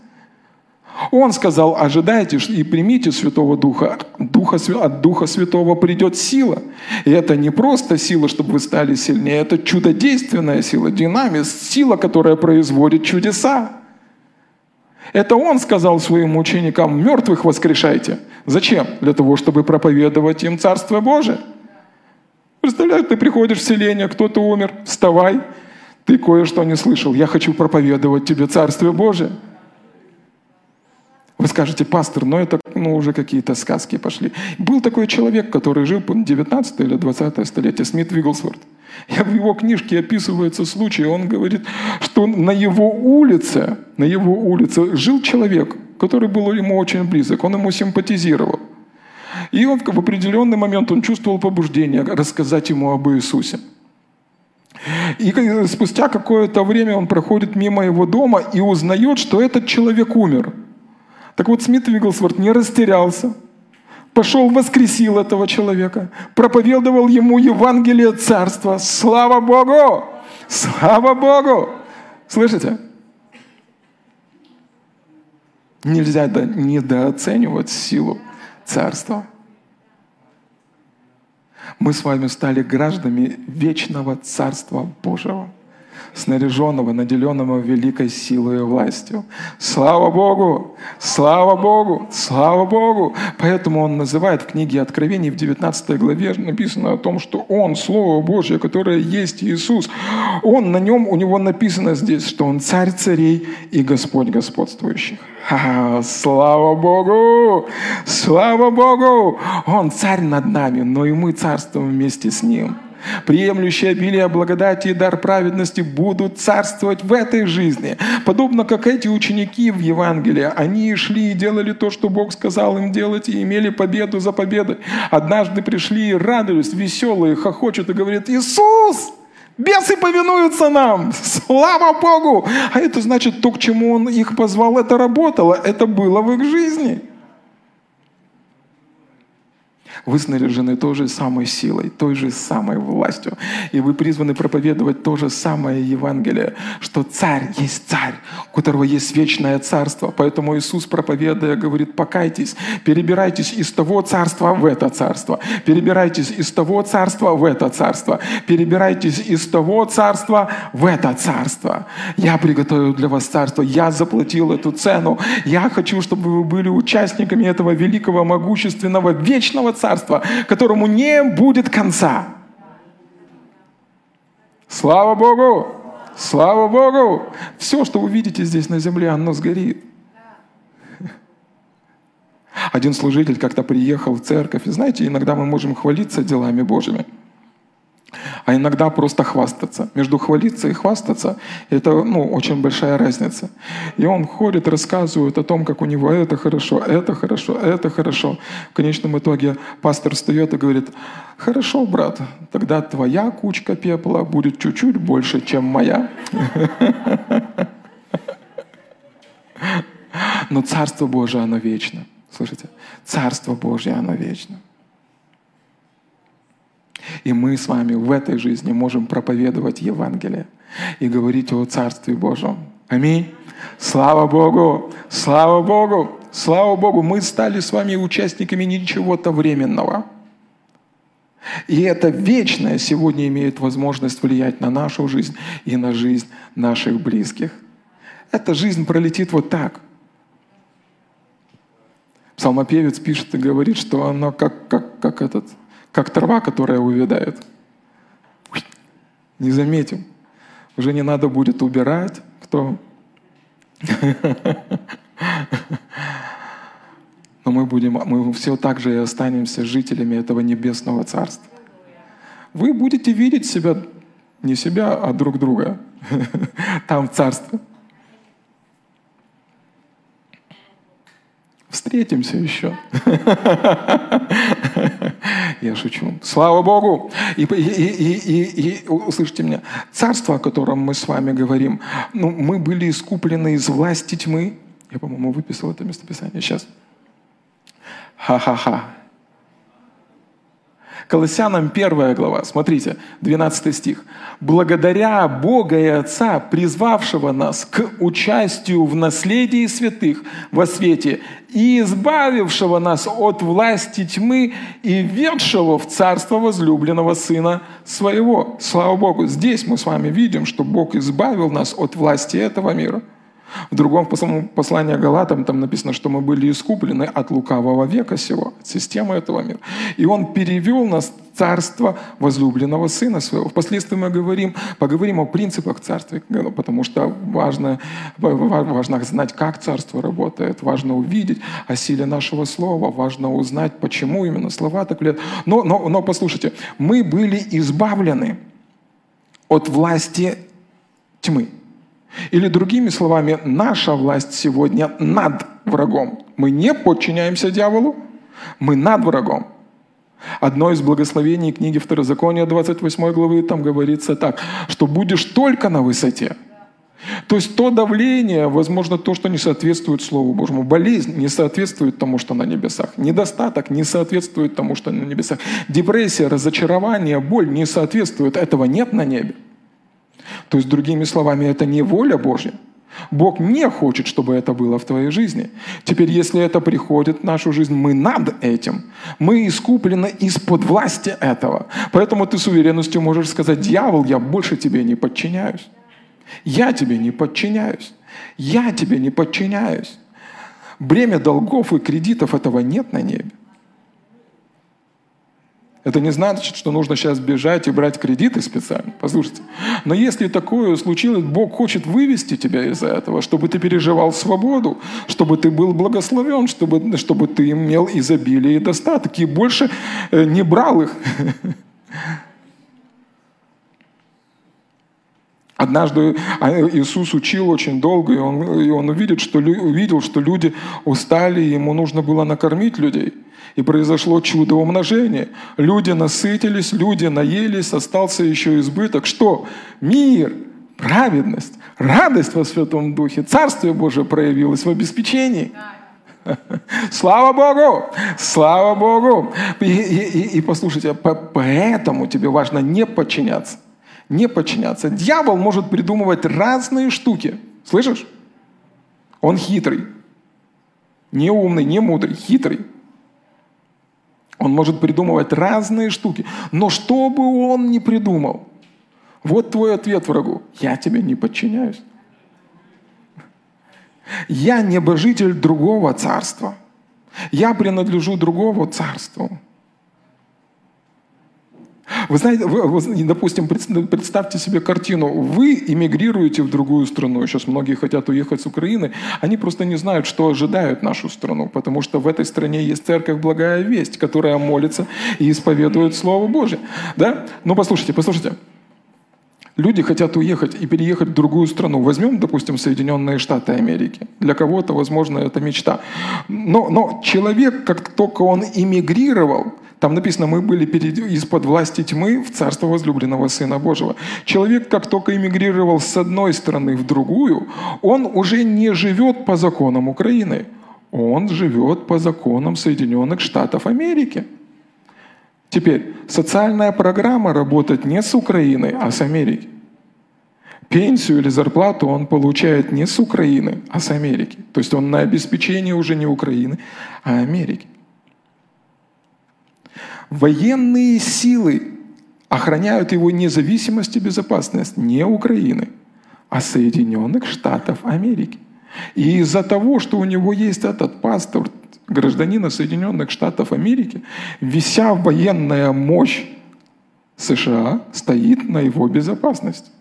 он сказал, ожидайте и примите Святого Духа. Духа. От Духа Святого придет сила. И это не просто сила, чтобы вы стали сильнее, это чудодейственная сила, динамис, сила, которая производит чудеса. Это он сказал своим ученикам, мертвых воскрешайте. Зачем? Для того, чтобы проповедовать им Царство Божие. Представляешь, ты приходишь в селение, кто-то умер, вставай, ты кое-что не слышал, я хочу проповедовать тебе Царствие Божие. Вы скажете, пастор, но это ну, уже какие-то сказки пошли. Был такой человек, который жил в 19 или 20 столетие, Смит Вигглсворт. Я в его книжке описывается случай, он говорит, что на его улице, на его улице жил человек, который был ему очень близок, он ему симпатизировал. И он в определенный момент он чувствовал побуждение рассказать ему об Иисусе. И спустя какое-то время он проходит мимо его дома и узнает, что этот человек умер. Так вот, Смит Вигглсворт не растерялся, пошел, воскресил этого человека, проповедовал ему Евангелие Царства. Слава Богу! Слава Богу! Слышите? Нельзя недооценивать силу Царства. Мы с вами стали гражданами вечного Царства Божьего снаряженного, наделенного великой силой и властью. Слава Богу! Слава Богу! Слава Богу! Поэтому он называет в книге Откровений в 19 главе написано о том, что он, Слово Божье, которое есть Иисус, он, на нем, у него написано здесь, что он царь царей и Господь господствующих. Ха, слава Богу! Слава Богу! Он царь над нами, но и мы царствуем вместе с Ним приемлющие обилие благодати и дар праведности, будут царствовать в этой жизни. Подобно как эти ученики в Евангелии, они шли и делали то, что Бог сказал им делать, и имели победу за победой. Однажды пришли и радовались, веселые, хохочут и говорят, Иисус! Бесы повинуются нам! Слава Богу! А это значит, то, к чему Он их позвал, это работало, это было в их жизни. Вы снаряжены той же самой силой, той же самой властью. И вы призваны проповедовать то же самое Евангелие, что царь есть царь, у которого есть вечное царство. Поэтому Иисус, проповедуя, говорит, покайтесь, перебирайтесь из того царства в это царство, перебирайтесь из того царства в это царство, перебирайтесь из того царства в это царство. Я приготовил для вас царство, я заплатил эту цену. Я хочу, чтобы вы были участниками этого великого, могущественного, вечного царства, царства, которому не будет конца. Слава Богу! Слава Богу! Все, что вы видите здесь на земле, оно сгорит. Один служитель как-то приехал в церковь, и знаете, иногда мы можем хвалиться делами Божьими – а иногда просто хвастаться. Между хвалиться и хвастаться – это ну, очень большая разница. И он ходит, рассказывает о том, как у него это хорошо, это хорошо, это хорошо. В конечном итоге пастор встает и говорит, хорошо, брат, тогда твоя кучка пепла будет чуть-чуть больше, чем моя. Но Царство Божие, оно вечно. Слышите? Царство Божье, оно вечно. И мы с вами в этой жизни можем проповедовать Евангелие и говорить о Царстве Божьем. Аминь. Слава Богу! Слава Богу! Слава Богу! Мы стали с вами участниками ничего-то временного. И это вечное сегодня имеет возможность влиять на нашу жизнь и на жизнь наших близких. Эта жизнь пролетит вот так. Псалмопевец пишет и говорит, что оно как, как, как этот как трава, которая увядает. Не заметим. Уже не надо будет убирать, кто... Но мы будем, мы все так же и останемся жителями этого небесного царства. Вы будете видеть себя, не себя, а друг друга. Там царство. Встретимся еще. Я шучу. Слава Богу! И, и, и, и, и услышите меня, царство, о котором мы с вами говорим, ну, мы были искуплены из власти тьмы. Я, по-моему, выписал это местописание. Сейчас. Ха-ха-ха. Колоссянам 1 глава, смотрите, 12 стих. «Благодаря Бога и Отца, призвавшего нас к участию в наследии святых во свете и избавившего нас от власти тьмы и ведшего в царство возлюбленного Сына Своего». Слава Богу, здесь мы с вами видим, что Бог избавил нас от власти этого мира – в другом послании Галатам там написано, что мы были искуплены от лукавого века сего, от системы этого мира. И Он перевел нас в царство возлюбленного Сына Своего. Впоследствии мы говорим, поговорим о принципах царства, потому что важно, важно знать, как царство работает, важно увидеть о силе нашего слова, важно узнать, почему именно слова так влияют. Но, но, но послушайте, мы были избавлены от власти тьмы. Или другими словами, наша власть сегодня над врагом. Мы не подчиняемся дьяволу, мы над врагом. Одно из благословений книги Второзакония 28 главы, там говорится так, что будешь только на высоте. То есть то давление, возможно, то, что не соответствует Слову Божьему. Болезнь не соответствует тому, что на небесах. Недостаток не соответствует тому, что на небесах. Депрессия, разочарование, боль не соответствует. Этого нет на небе. То есть, другими словами, это не воля Божья. Бог не хочет, чтобы это было в твоей жизни. Теперь, если это приходит в нашу жизнь, мы над этим. Мы искуплены из-под власти этого. Поэтому ты с уверенностью можешь сказать, дьявол, я больше тебе не подчиняюсь. Я тебе не подчиняюсь. Я тебе не подчиняюсь. Бремя долгов и кредитов этого нет на небе. Это не значит, что нужно сейчас бежать и брать кредиты специально. Послушайте. Но если такое случилось, Бог хочет вывести тебя из этого, чтобы ты переживал свободу, чтобы ты был благословен, чтобы, чтобы ты имел изобилие и достаток, и больше э, не брал их. Однажды а, Иисус учил очень долго, и он, и он увидел, что, увидел, что люди устали, и ему нужно было накормить людей – и произошло чудо умножения. Люди насытились, люди наелись, остался еще избыток. Что? Мир, праведность, радость во Святом Духе, Царствие Божие проявилось в обеспечении. Слава Богу! Слава Богу! И, и, и послушайте, поэтому тебе важно не подчиняться. Не подчиняться. Дьявол может придумывать разные штуки. Слышишь? Он хитрый. Не умный, не мудрый, хитрый. Он может придумывать разные штуки. Но что бы он ни придумал, вот твой ответ врагу. Я тебе не подчиняюсь. Я небожитель другого царства. Я принадлежу другому царству. Вы знаете, вы, вы, допустим, представьте себе картину. Вы эмигрируете в другую страну. Сейчас многие хотят уехать с Украины. Они просто не знают, что ожидает нашу страну, потому что в этой стране есть церковь «Благая весть», которая молится и исповедует Слово Божье. Да? Ну, послушайте, послушайте. Люди хотят уехать и переехать в другую страну. Возьмем, допустим, Соединенные Штаты Америки. Для кого-то, возможно, это мечта. Но, но человек, как только он эмигрировал, там написано, мы были из-под власти тьмы в царство возлюбленного Сына Божьего. Человек, как только эмигрировал с одной стороны в другую, он уже не живет по законам Украины. Он живет по законам Соединенных Штатов Америки. Теперь, социальная программа работает не с Украины, а с Америки. Пенсию или зарплату он получает не с Украины, а с Америки. То есть он на обеспечении уже не Украины, а Америки. Военные силы охраняют его независимость и безопасность не Украины, а Соединенных Штатов Америки. И из-за того, что у него есть этот паспорт гражданина Соединенных Штатов Америки, вся военная мощь США стоит на его безопасности.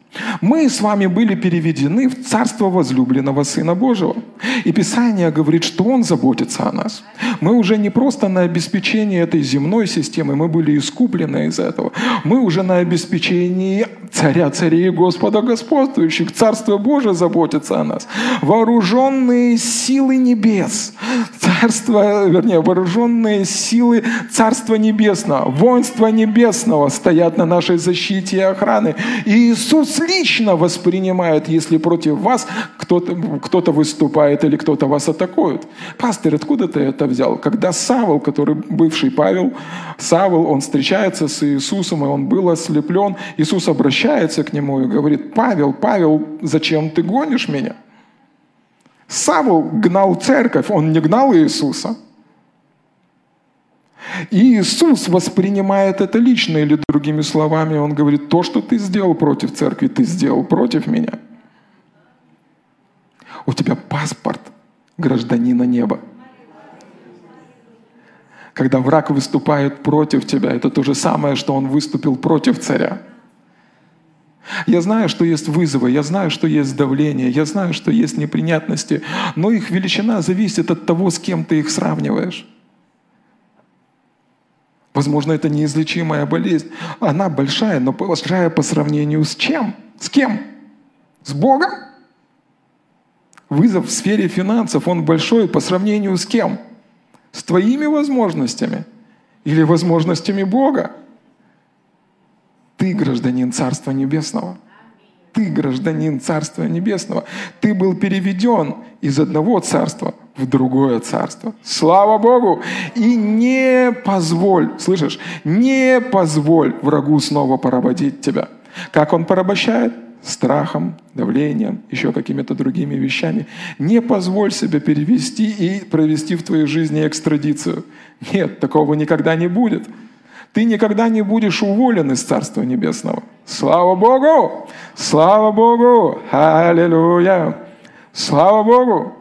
Мы с вами были переведены в Царство возлюбленного Сына Божьего. И Писание говорит, что Он заботится о нас. Мы уже не просто на обеспечении этой земной системы, мы были искуплены из этого. Мы уже на обеспечении Царя царей и Господа господствующих. Царство Божие заботится о нас. Вооруженные силы небес. Царство, вернее, вооруженные силы Царства Небесного, воинства Небесного стоят на нашей защите и охране. И Иисус лично воспринимает, если против вас кто-то кто выступает или кто-то вас атакует. Пастор, откуда ты это взял? Когда Савол, который бывший Павел, Савол, он встречается с Иисусом, и он был ослеплен, Иисус обращается к нему и говорит, Павел, Павел, зачем ты гонишь меня? Савол гнал церковь, он не гнал Иисуса – и Иисус воспринимает это лично, или другими словами, Он говорит, то, что ты сделал против церкви, ты сделал против меня. У тебя паспорт гражданина неба. Когда враг выступает против тебя, это то же самое, что он выступил против царя. Я знаю, что есть вызовы, я знаю, что есть давление, я знаю, что есть неприятности, но их величина зависит от того, с кем ты их сравниваешь. Возможно, это неизлечимая болезнь. Она большая, но большая по сравнению с чем? С кем? С Богом? Вызов в сфере финансов, он большой по сравнению с кем? С твоими возможностями или возможностями Бога. Ты гражданин Царства Небесного. Ты гражданин Царства Небесного. Ты был переведен из одного царства в другое царство. Слава Богу! И не позволь, слышишь, не позволь врагу снова поработить тебя. Как он порабощает? Страхом, давлением, еще какими-то другими вещами. Не позволь себе перевести и провести в твоей жизни экстрадицию. Нет, такого никогда не будет. Ты никогда не будешь уволен из Царства Небесного. Слава Богу! Слава Богу! Аллилуйя! Слава Богу!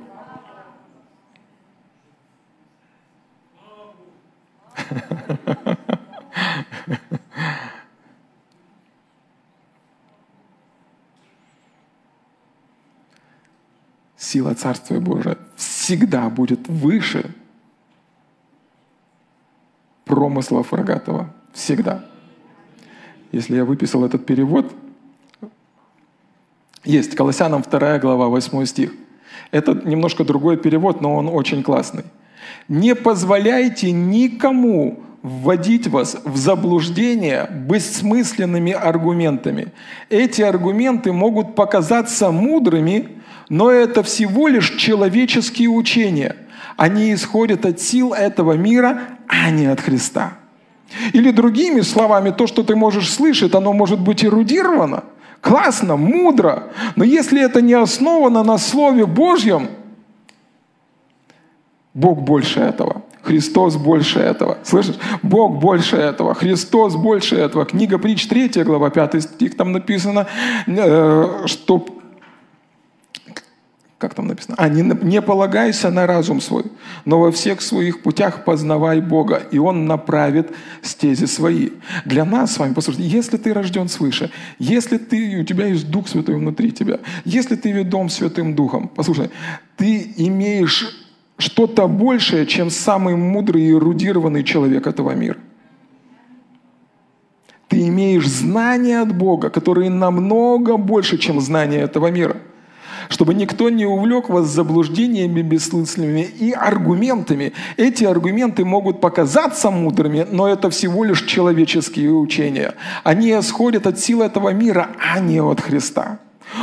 Сила Царствия Божия всегда будет выше промыслов рогатого. Всегда. Если я выписал этот перевод, есть Колоссянам 2 глава, 8 стих. Это немножко другой перевод, но он очень классный. «Не позволяйте никому вводить вас в заблуждение бессмысленными аргументами. Эти аргументы могут показаться мудрыми, но это всего лишь человеческие учения. Они исходят от сил этого мира, а не от Христа. Или другими словами, то, что ты можешь слышать, оно может быть эрудировано, классно, мудро, но если это не основано на Слове Божьем, Бог больше этого. Христос больше этого. Слышишь? Бог больше этого. Христос больше этого. Книга притч 3 глава 5 стих там написано, э, что как там написано? А, не, не полагайся на разум свой, но во всех своих путях познавай Бога, и Он направит стези свои. Для нас с вами, послушайте, если ты рожден свыше, если ты, у тебя есть Дух Святой внутри тебя, если ты ведом Святым Духом, послушай, ты имеешь что-то большее, чем самый мудрый и эрудированный человек этого мира. Ты имеешь знания от Бога, которые намного больше, чем знания этого мира – чтобы никто не увлек вас заблуждениями бессмысленными и аргументами. Эти аргументы могут показаться мудрыми, но это всего лишь человеческие учения. Они исходят от сил этого мира, а не от Христа.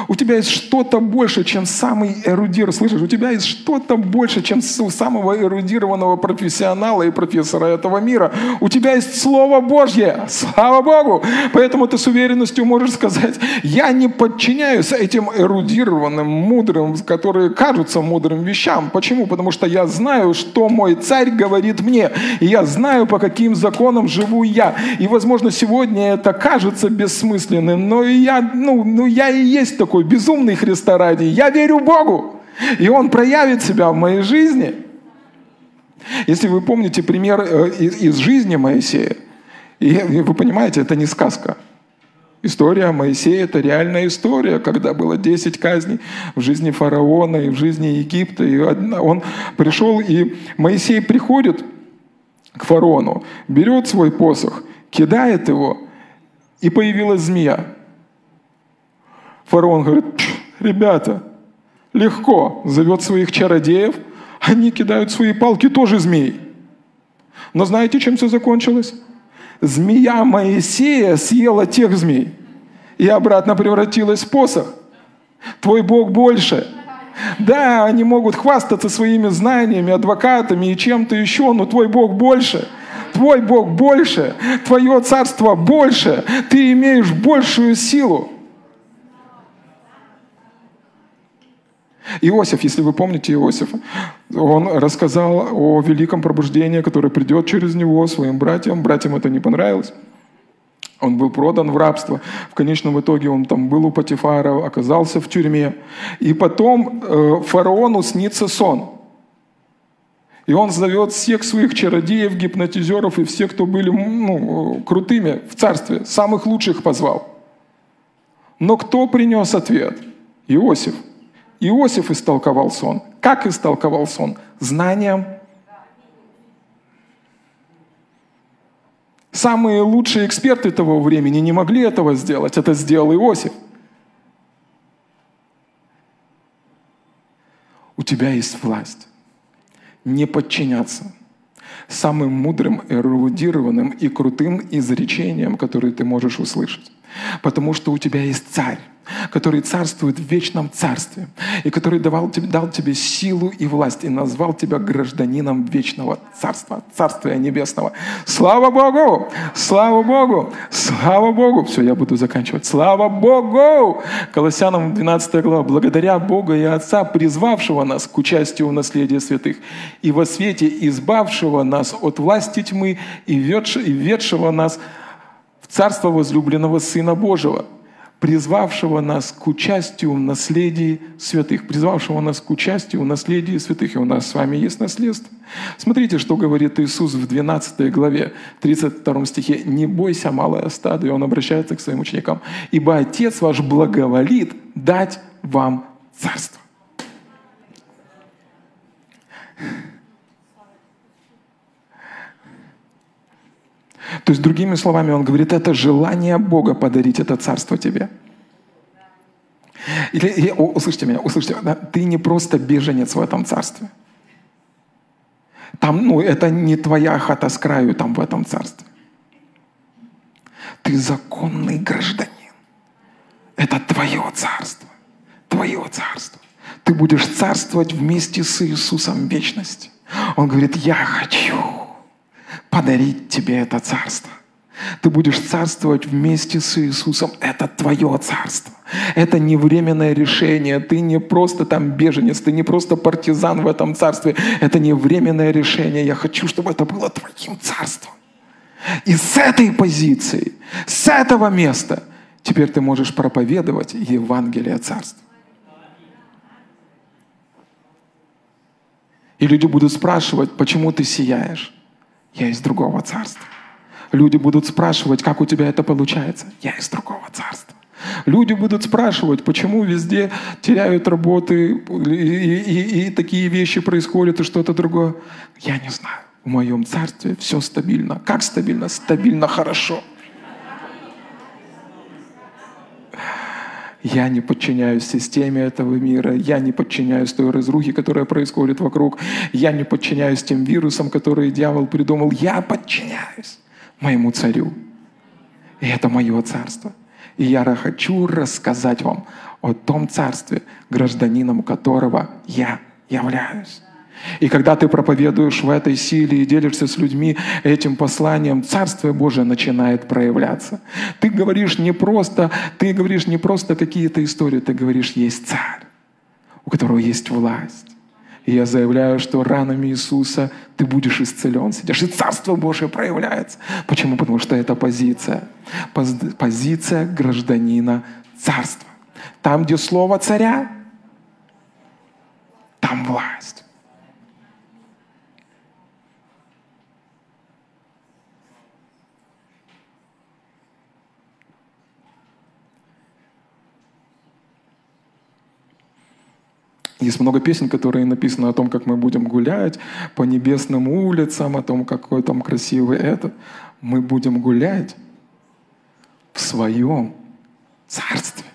У тебя есть что-то больше, чем самый эрудир. Слышишь, у тебя есть что-то больше, чем у самого эрудированного профессионала и профессора этого мира. У тебя есть Слово Божье. Слава Богу! Поэтому ты с уверенностью можешь сказать, я не подчиняюсь этим эрудированным, мудрым, которые кажутся мудрым вещам. Почему? Потому что я знаю, что мой царь говорит мне. И я знаю, по каким законам живу я. И, возможно, сегодня это кажется бессмысленным, но я, ну, ну, я и есть такой безумный Христа ради. Я верю Богу, и Он проявит себя в моей жизни. Если вы помните пример э, из жизни Моисея, и вы понимаете, это не сказка. История Моисея – это реальная история, когда было 10 казней в жизни фараона и в жизни Египта. И он пришел, и Моисей приходит к фараону, берет свой посох, кидает его, и появилась змея. Фараон говорит, ребята, легко, зовет своих чародеев, они кидают свои палки, тоже змей. Но знаете, чем все закончилось? Змея Моисея съела тех змей и обратно превратилась в посох. Твой Бог больше. Да, они могут хвастаться своими знаниями, адвокатами и чем-то еще, но твой Бог больше. Твой Бог больше. Твое царство больше. Ты имеешь большую силу. Иосиф, если вы помните Иосифа, он рассказал о великом пробуждении, которое придет через него своим братьям. Братьям это не понравилось. Он был продан в рабство. В конечном итоге он там был у Патифара, оказался в тюрьме. И потом э, фараону снится сон. И он зовет всех своих чародеев, гипнотизеров и всех, кто были ну, крутыми в царстве, самых лучших позвал. Но кто принес ответ? Иосиф – Иосиф истолковал сон. Как истолковал сон? Знанием. Самые лучшие эксперты того времени не могли этого сделать. Это сделал Иосиф. У тебя есть власть не подчиняться. самым мудрым, эрудированным и крутым изречением, которое ты можешь услышать. Потому что у тебя есть царь, который царствует в вечном царстве, и который давал дал тебе силу и власть, и назвал тебя гражданином вечного царства, царствия небесного. Слава Богу! Слава Богу! Слава Богу! Все, я буду заканчивать. Слава Богу! Колоссянам 12 глава. Благодаря Бога и Отца, призвавшего нас к участию в наследии святых, и во свете избавшего нас от власти тьмы и ведшего нас царство возлюбленного Сына Божьего – призвавшего нас к участию в наследии святых, призвавшего нас к участию в наследии святых. И у нас с вами есть наследство. Смотрите, что говорит Иисус в 12 главе, 32 стихе. «Не бойся, малое стадо». И Он обращается к своим ученикам. «Ибо Отец ваш благоволит дать вам царство». То есть, другими словами, он говорит, это желание Бога подарить это царство тебе. Или, или услышьте меня, услышьте, да, ты не просто беженец в этом царстве. Там, ну, это не твоя хата с краю там в этом царстве. Ты законный гражданин. Это твое царство. Твое царство. Ты будешь царствовать вместе с Иисусом в вечности. Он говорит, я хочу подарить тебе это царство. Ты будешь царствовать вместе с Иисусом. Это твое царство. Это не временное решение. Ты не просто там беженец, ты не просто партизан в этом царстве. Это не временное решение. Я хочу, чтобы это было твоим царством. И с этой позиции, с этого места, теперь ты можешь проповедовать Евангелие Царства. И люди будут спрашивать, почему ты сияешь? Я из другого царства. Люди будут спрашивать, как у тебя это получается. Я из другого царства. Люди будут спрашивать, почему везде теряют работы и, и, и такие вещи происходят и что-то другое. Я не знаю. В моем царстве все стабильно. Как стабильно? Стабильно хорошо. Я не подчиняюсь системе этого мира, я не подчиняюсь той разрухе, которая происходит вокруг, я не подчиняюсь тем вирусам, которые дьявол придумал, я подчиняюсь моему царю. И это мое царство. И я хочу рассказать вам о том царстве, гражданином которого я являюсь. И когда ты проповедуешь в этой силе и делишься с людьми этим посланием, Царствие Божие начинает проявляться. Ты говоришь не просто, ты говоришь не просто какие-то истории, ты говоришь, есть царь, у которого есть власть. И я заявляю, что ранами Иисуса ты будешь исцелен, сидишь, и Царство Божие проявляется. Почему? Потому что это позиция. Позиция гражданина царства. Там, где слово царя, там власть. Есть много песен, которые написаны о том, как мы будем гулять по небесным улицам, о том, какой там красивый этот. Мы будем гулять в своем царстве.